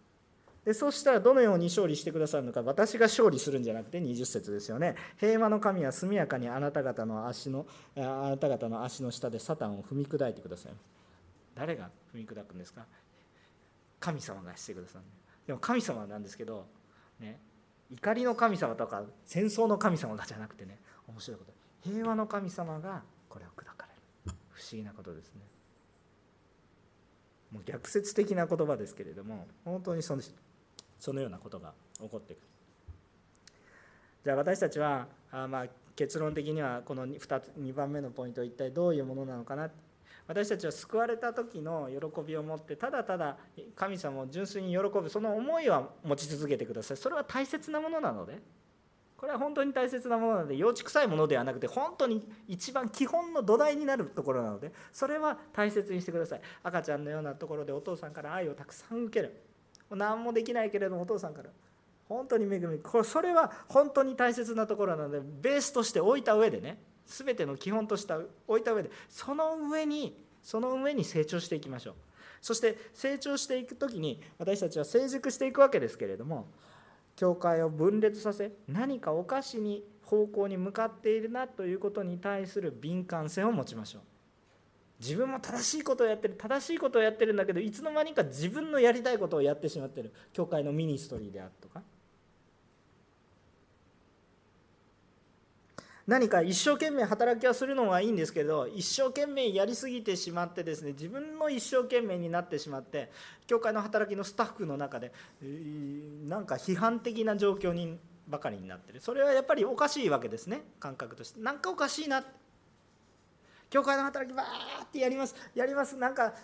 でそうしたらどのように勝利してくださるのか。私が勝利するんじゃなくて20節ですよね。平和の神は速やかにあなた方の足のあなた方の足の下でサタンを踏み砕いてください。誰が踏み砕くんですか？神様がしてくださる。でも神様なんですけどね怒りの神様とか戦争の神様じゃなくてね面白いこと。平和の神様がこれを砕かれる。不思議なことですね。もう逆説的な言葉ですけれども本当にそのそのようなことが起こってくる。じゃあ私たちはあまあ結論的にはこの 2, つ2番目のポイント一体どういうものなのかな。私たちは救われた時の喜びを持ってただただ神様を純粋に喜ぶその思いは持ち続けてください。それは大切なものなので。これは本当に大切なものなので幼稚臭いものではなくて本当に一番基本の土台になるところなのでそれは大切にしてください。赤ちゃんのようなところでお父さんから愛をたくさん受ける。何もできないけれどもお父さんから。本当に恵み。これそれは本当に大切なところなのでベースとして置いた上でね。全ての基本とした置いた上でその上にその上に成長していきましょう。そして成長していく時に私たちは成熟していくわけですけれども教会を分裂させ何かおかしに方向に向かっているなということに対する敏感性を持ちましょう。自分も正しいことをやってる正しいことをやってるんだけどいつの間にか自分のやりたいことをやってしまってる。教会のミニストリーであるとか。何か一生懸命働きはするのはいいんですけど一生懸命やりすぎてしまってですね自分の一生懸命になってしまって教会の働きのスタッフの中でなんか批判的な状況にばかりになってる。それはやっぱりおかしいわけですね感覚として。なんかおかしいな。教会の働きばーってやります。やります。なんか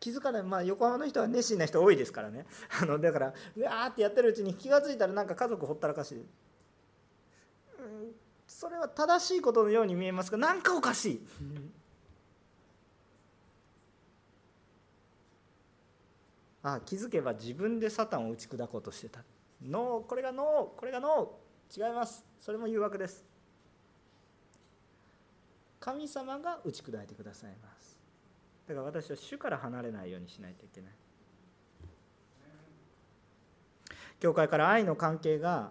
気づかない、まあ、横浜の人は熱心な人多いですからね。あのだからうわーってやってるうちに気が付いたらなんか家族ほったらかしそれは正しいことのように見えますがなんかおかしい。ああ気づけば自分でサタンを打ち砕こうとしてた。ノーこれがノーこれがノー。違います。それも誘惑です。神様が打ち砕いてくださいます。だから私は主から離れないようにしないといけない。教会から愛の関係が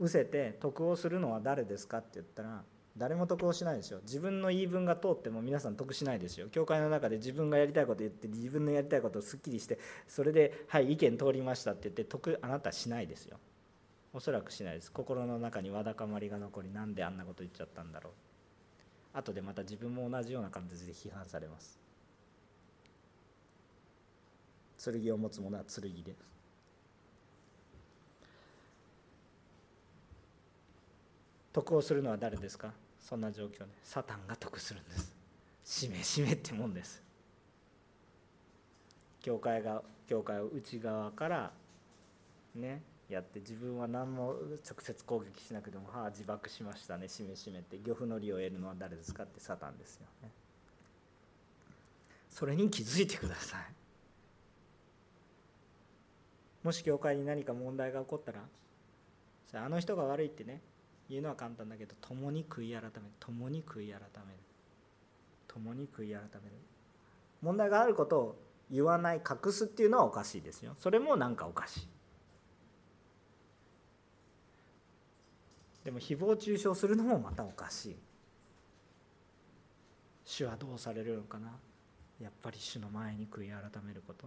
失せて得をするのは誰ですかって言ったら誰も得をしないですよ。自分の言い分が通っても皆さん得しないですよ。教会の中で自分がやりたいこと言って自分のやりたいことをすっきりしてそれではい意見通りましたって言って得あなたしないですよ。おそらくしないです。心の中にわだかまりが残りなんであんなこと言っちゃったんだろう。後でまた自分も同じような感じで批判されます。剣を持つ者は剣で。得をするのは誰ですか？そんな状況で。サタンが得するんです。しめしめってもんです。教会が教会を内側からねやって自分は何も直接攻撃しなくても「はあ自爆しましたね。しめしめ」って。漁夫の利を得るのは誰ですかってサタンですよね。それに気づいてください。もし教会に何か問題が起こったらあの人が悪いってね。言うのは簡単だけど共に悔い改める。共に悔い改める。共に悔い改める。問題があることを言わない隠すっていうのはおかしいですよ。それもなんかおかしい。でも誹謗中傷するのもまたおかしい。主はどうされるのかな？やっぱり主の前に悔い改めること。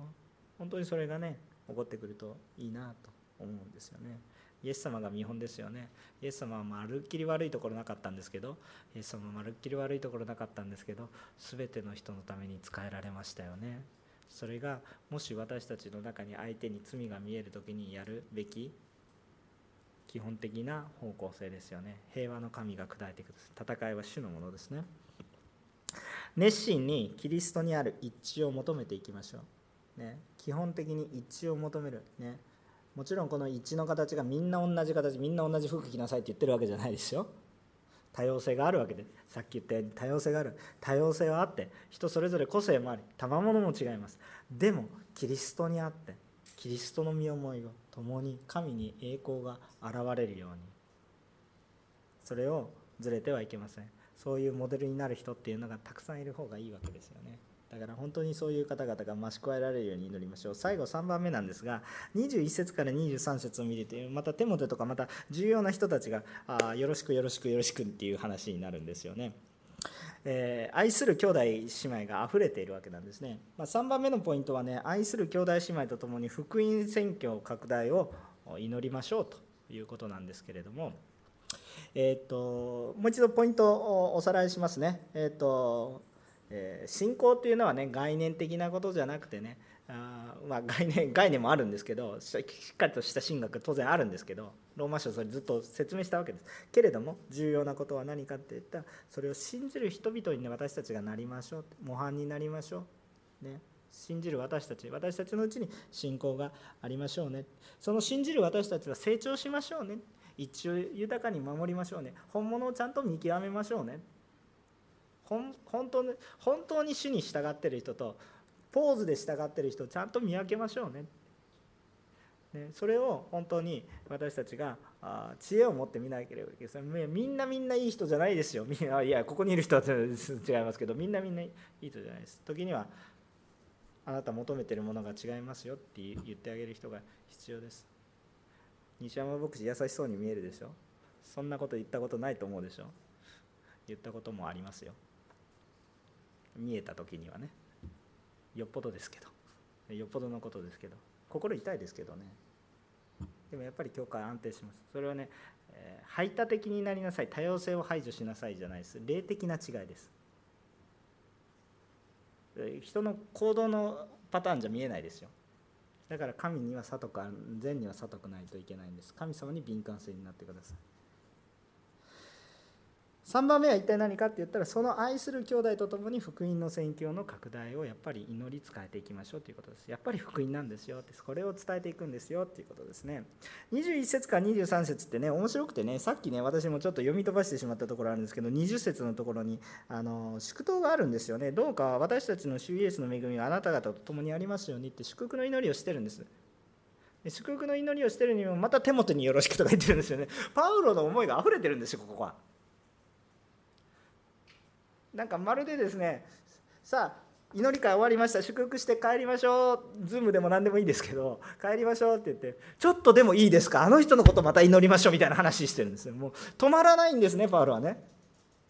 本当にそれがね起こってくるといいなと思うんですよね。イエス様が見本ですよね。イエス様はまるっきり悪いところなかったんですけどイエス様はまるっきり悪いところなかったんですけど全ての人のために使えられましたよね。それがもし私たちの中に相手に罪が見える時にやるべき基本的な方向性ですよね。平和の神が砕いてい。く戦いは主のものですね。熱心にキリストにある一致を求めていきましょう、ね、基本的に一致を求める。ね。もちろんこの一の形がみんな同じ形みんな同じ服着なさいって言ってるわけじゃないですよ。多様性があるわけで。さっき言ったように多様性がある。多様性はあって人それぞれ個性もあり賜物も違います。でもキリストにあってキリストの身思いを共に神に栄光が現れるように。それをずれてはいけません。そういうモデルになる人っていうのがたくさんいる方がいいわけですよね。だから本当にそういう方々が増し加えられるように祈りましょう。最後3番目なんですが21節から23節を見るとまたテモテとかまた重要な人たちがあよろしくよろしくよろしくっていう話になるんですよね。えー、愛する兄弟姉妹が溢れているわけなんですね、まあ、3番目のポイントはね愛する兄弟姉妹とともに福音宣教拡大を祈りましょうということなんですけれども、えーと、もう一度ポイントをおさらいしますね、えーとえー、信仰というのはね概念的なことじゃなくてねあまあ概念概念もあるんですけどしっかりとした神学当然あるんですけどローマ書それずっと説明したわけです。けれども重要なことは何かって言ったらそれを信じる人々にね私たちがなりましょう。模範になりましょう。ね。信じる私たち私たちのうちに信仰がありましょうね。その信じる私たちは成長しましょうね。一応豊かに守りましょうね。本物をちゃんと見極めましょうね。本当に本当に主に従ってる人とポーズで従ってる人をちゃんと見分けましょうね。ねそれを本当に私たちがあ知恵を持って見なければいけない。みんなみんないい人じゃないですよ。みんないやここにいる人は違いますけどみんなみんないい人じゃないです。時にはあなた求めてるものが違いますよって言ってあげる人が必要です。西山牧師優しそうに見えるでしょ？そんなこと言ったことないと思うでしょ？言ったこともありますよ。見えた時にはねよっぽどですけどよっぽどのことですけど心痛いですけどね。でもやっぱり教会安定します。それはね、え、排他的になりなさい。多様性を排除しなさいじゃないです。霊的な違いです。人の行動のパターンじゃ見えないですよ。だから神には悟く善には悟くないといけないんです。神様に敏感性になってください。3番目は一体何かって言ったらその愛する兄弟と共に福音の宣教の拡大をやっぱり祈り伝えていきましょうということです。やっぱり福音なんですよ。ってこれを伝えていくんですよっていうことです。ね21節から23節ってね面白くてねさっきね私もちょっと読み飛ばしてしまったところあるんですけど20節のところにあの祝祷があるんですよね。どうか私たちの主イエスの恵みがあなた方と共にありますようにって祝福の祈りをしてるんです。祝福の祈りをしてるにもまた手元によろしくとか言ってるんですよね。パウロの思いが溢れてるんですよここは。なんかまるでですねさあ祈り会終わりました。祝福して帰りましょう。ズームでも何でもいいですけど帰りましょうって言ってちょっとでもいいですか？あの人のことまた祈りましょうみたいな話してるんですよ。もう止まらないんですねパウロはね。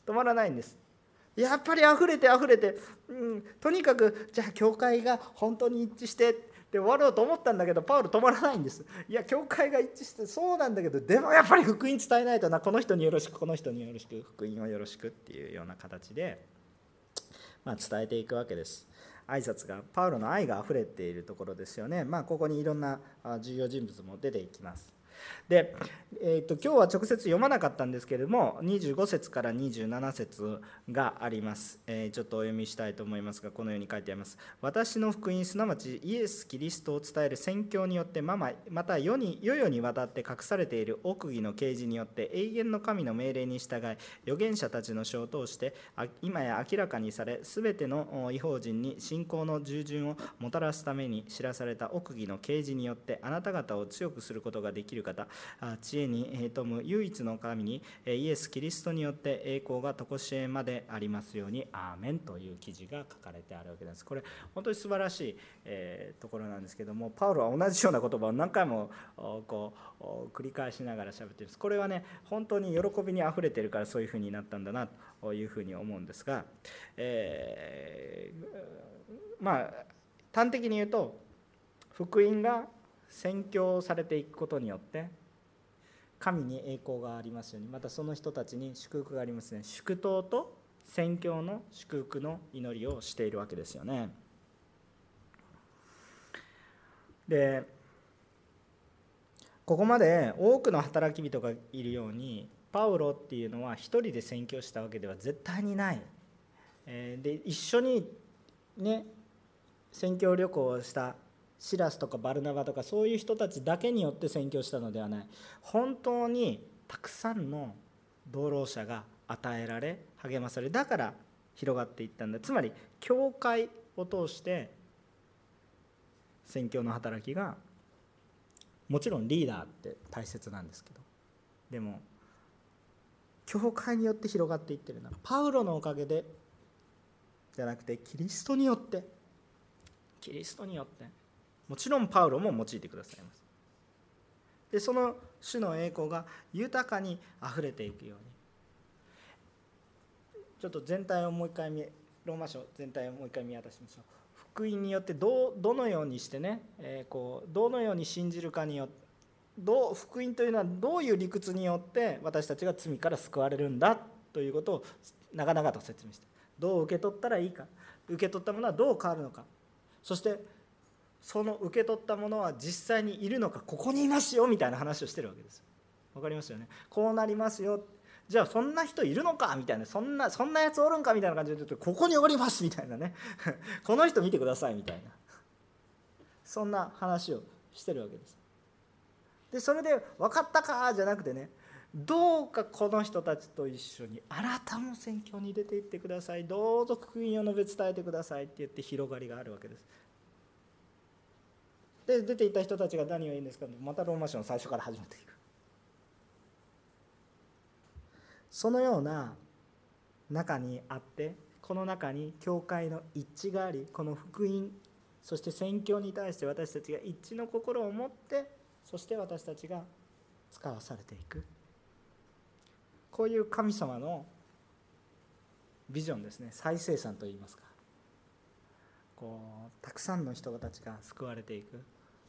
止まらないんです。やっぱり溢れて溢れて、うん、とにかくじゃあ教会が本当に一致してで終わろうと思ったんだけどパウロ止まらないんです。いや教会が一致してそうなんだけどでもやっぱり福音伝えないとなこの人によろしくこの人によろしく福音をよろしくっていうような形で、まあ、伝えていくわけです。挨拶がパウロの愛があふれているところですよね。まあここにいろんな重要人物も出ていきます。で、えーと、今日は直接読まなかったんですけれども25節から27節があります、えー、ちょっとお読みしたいと思いますがこのように書いてあります。私の福音すなわちイエス・キリストを伝える宣教によってままた世に世々にわたって隠されている奥義の啓示によって永遠の神の命令に従い預言者たちの書を通して今や明らかにされ全ての違法人に信仰の従順をもたらすために知らされた奥義の啓示によってあなた方を強くすることができるる方知恵に富む唯一の神にイエス・キリストによって栄光が常しえまでありますようにアーメンという記事が書かれてあるわけです。これ本当に素晴らしい、えところなんですけどもパウロは同じような言葉を何回もこう繰り返しながら喋ってるんです。これはね本当に喜びにあふれてるからそういうふうになったんだなというふうに思うんですが、えー、まあ端的に言うと福音が宣教されていくことによって神に栄光がありますようにまたその人たちに祝福がありますね。祝祷と宣教の祝福の祈りをしているわけですよね。でここまで多くの働き人がいるようにパウロっていうのは一人で宣教したわけでは絶対にない。で一緒にね宣教旅行をしたシラスとかバルナバとかそういう人たちだけによって宣教したのではない。本当にたくさんの同労者が与えられ励まされだから広がっていったんだ。つまり教会を通して宣教の働きがもちろんリーダーって大切なんですけど。でも教会によって広がっていってるのはパウロのおかげでじゃなくてキリストによって。キリストによって。もちろんパウロも用いてくださいます。でその主の栄光が豊かにあふれていくように。ちょっと全体をもう一回見ローマ書全体をもう一回見渡しましょう。福音によってどどのようにしてね、えー、こうどのように信じるかによってどう福音というのはどういう理屈によって私たちが罪から救われるんだということを長々と説明して。どう受け取ったらいいか。受け取ったものはどう変わるのか。そしてその受け取ったものは実際にいるのかここにいますよみたいな話をしてるわけですわかりますよね？こうなりますよ。じゃあそんな人いるのか？みたいな。そんなそんなやつおるんか？みたいな感じで言うとここにおりますみたいなね。この人見てくださいみたいな。そんな話をしてるわけです。でそれで分かったか？じゃなくてね。どうかこの人たちと一緒にあなたも選挙に出ていってください。どうぞ福音を述べ伝えてくださいって言って広がりがあるわけです。で出ていた人たちが何を言うんですか？またローマ書の最初から始まっていく。そのような中にあってこの中に教会の一致がありこの福音そして宣教に対して私たちが一致の心を持ってそして私たちが使わされていく。こういう神様のビジョンですね。再生産といいますか。こうたくさんの人たちが救われていく。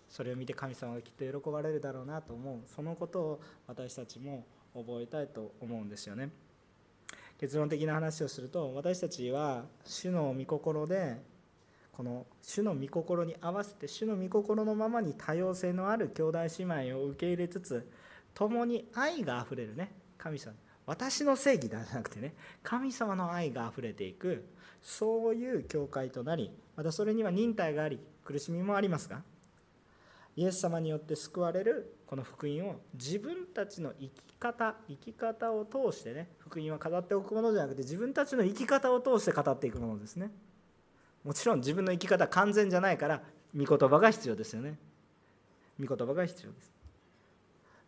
それを見て神様がきっと喜ばれるだろうなと思う。そのことを私たちも覚えたいと思うんですよね。結論的な話をすると私たちは主の御心でこの主の御心に合わせて主の御心のままに多様性のある兄弟姉妹を受け入れつつ共に愛があふれるね。神様。私の正義ではなくてね。神様の愛があふれていく。そういう教会となりまたそれには忍耐があり苦しみもありますがイエス様によって救われるこの福音を自分たちの生き方生き方を通してね福音は語っておくものじゃなくて自分たちの生き方を通して語っていくものですね。もちろん自分の生き方完全じゃないから御言葉が必要ですよね。御言葉が必要です。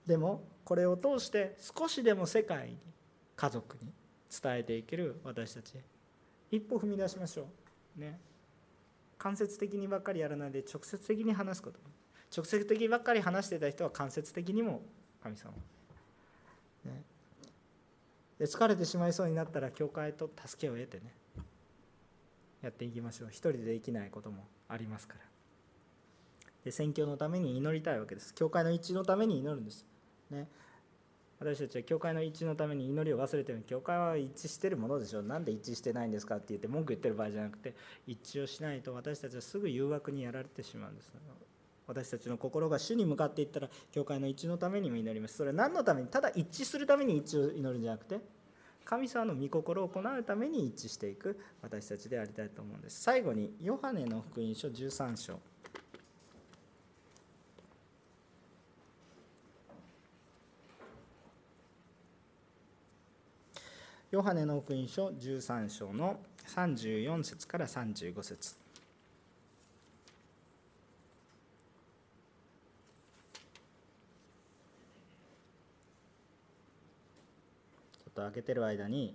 でもこれを通して少しでも世界に家族に伝えていける私たち一歩踏み出しましょう。ね。間接的にばっかりやらないで直接的に話すこと。直接的ばっかり話してた人は間接的にも神様、ね、で疲れてしまいそうになったら教会と助けを得てね。やっていきましょう。一人でできないこともありますから。で選挙のために祈りたいわけです。教会の一致のために祈るんです。ね。私たちは教会の一致のために祈りを忘れてる教会は一致してるものでしょなんで一致してないんですかって言って文句言ってる場合じゃなくて一致をしないと私たちはすぐ誘惑にやられてしまうんです。私たちの心が主に向かっていったら教会の一致のためにも祈ります。それは何のためにただ一致するために一致を祈るんじゃなくて神様の御心を行うために一致していく私たちでありたいと思うんです。最後にヨハネの福音書13章。ヨハネの福音書13章の34節から35節。ちょっと開けてる間に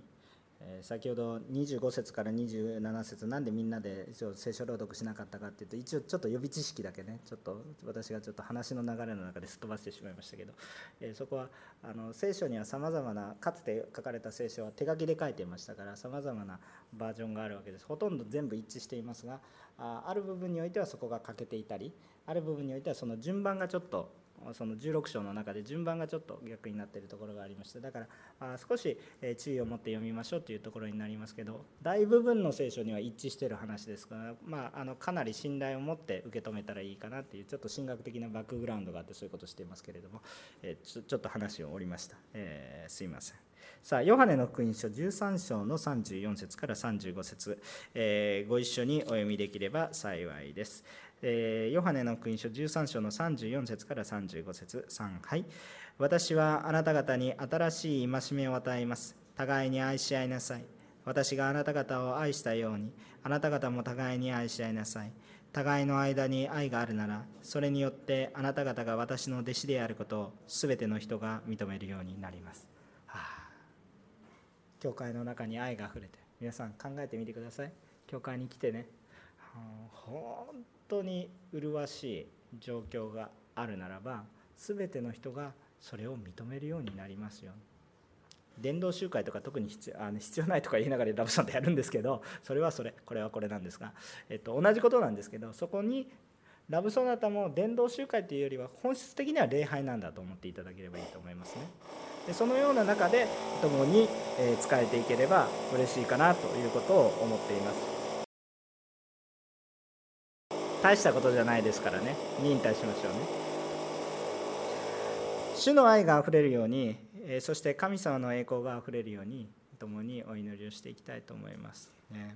先ほど25節から27節なんでみんなで聖書朗読しなかったかっていうと一応ちょっと予備知識だけねちょっと私がちょっと話の流れの中ですっ飛ばしてしまいましたけど、えそこはあの聖書にはさまざまなかつて書かれた聖書は手書きで書いていましたからさまざまなバージョンがあるわけです。ほとんど全部一致していますがあある部分においてはそこが欠けていたりある部分においてはその順番がちょっとその16章の中で順番がちょっと逆になっているところがありましてだからあ少し注意を持って読みましょうというところになりますけど大部分の聖書には一致している話ですから、まあ、あのかなり信頼を持って受け止めたらいいかなっていうちょっと神学的なバックグラウンドがあってそういうことをしていますけれども、えちょちょっと話を折りました、えー、すいません。さあヨハネの福音書13章の34節から35節、えー、ご一緒にお読みできれば幸いです。えー、ヨハネの福音書13章の34節から35節。3はい。私はあなた方に新しい戒めを与えます。互いに愛し合いなさい。私があなた方を愛したようにあなた方も互いに愛し合いなさい。互いの間に愛があるならそれによってあなた方が私の弟子であることを全ての人が認めるようになります、はあ、教会の中に愛があふれて皆さん考えてみてください。教会に来てね、本当に麗しい状況があるならば全ての人がそれを認めるようになりますよ。伝道集会とか特に必要あの必要ないとか言いながらラブソンでやるんですけどそれはそれこれはこれなんですが、えっと、同じことなんですけどそこにラブソナタも伝道集会というよりは本質的には礼拝なんだと思っていただければいいと思いますね。でそのような中で共に使えていければ嬉しいかなということを思っています。大したことじゃないですからね。忍耐しましょうね。主の愛があふれるようにそして神様の栄光があふれるように共にお祈りをしていきたいと思います、ね。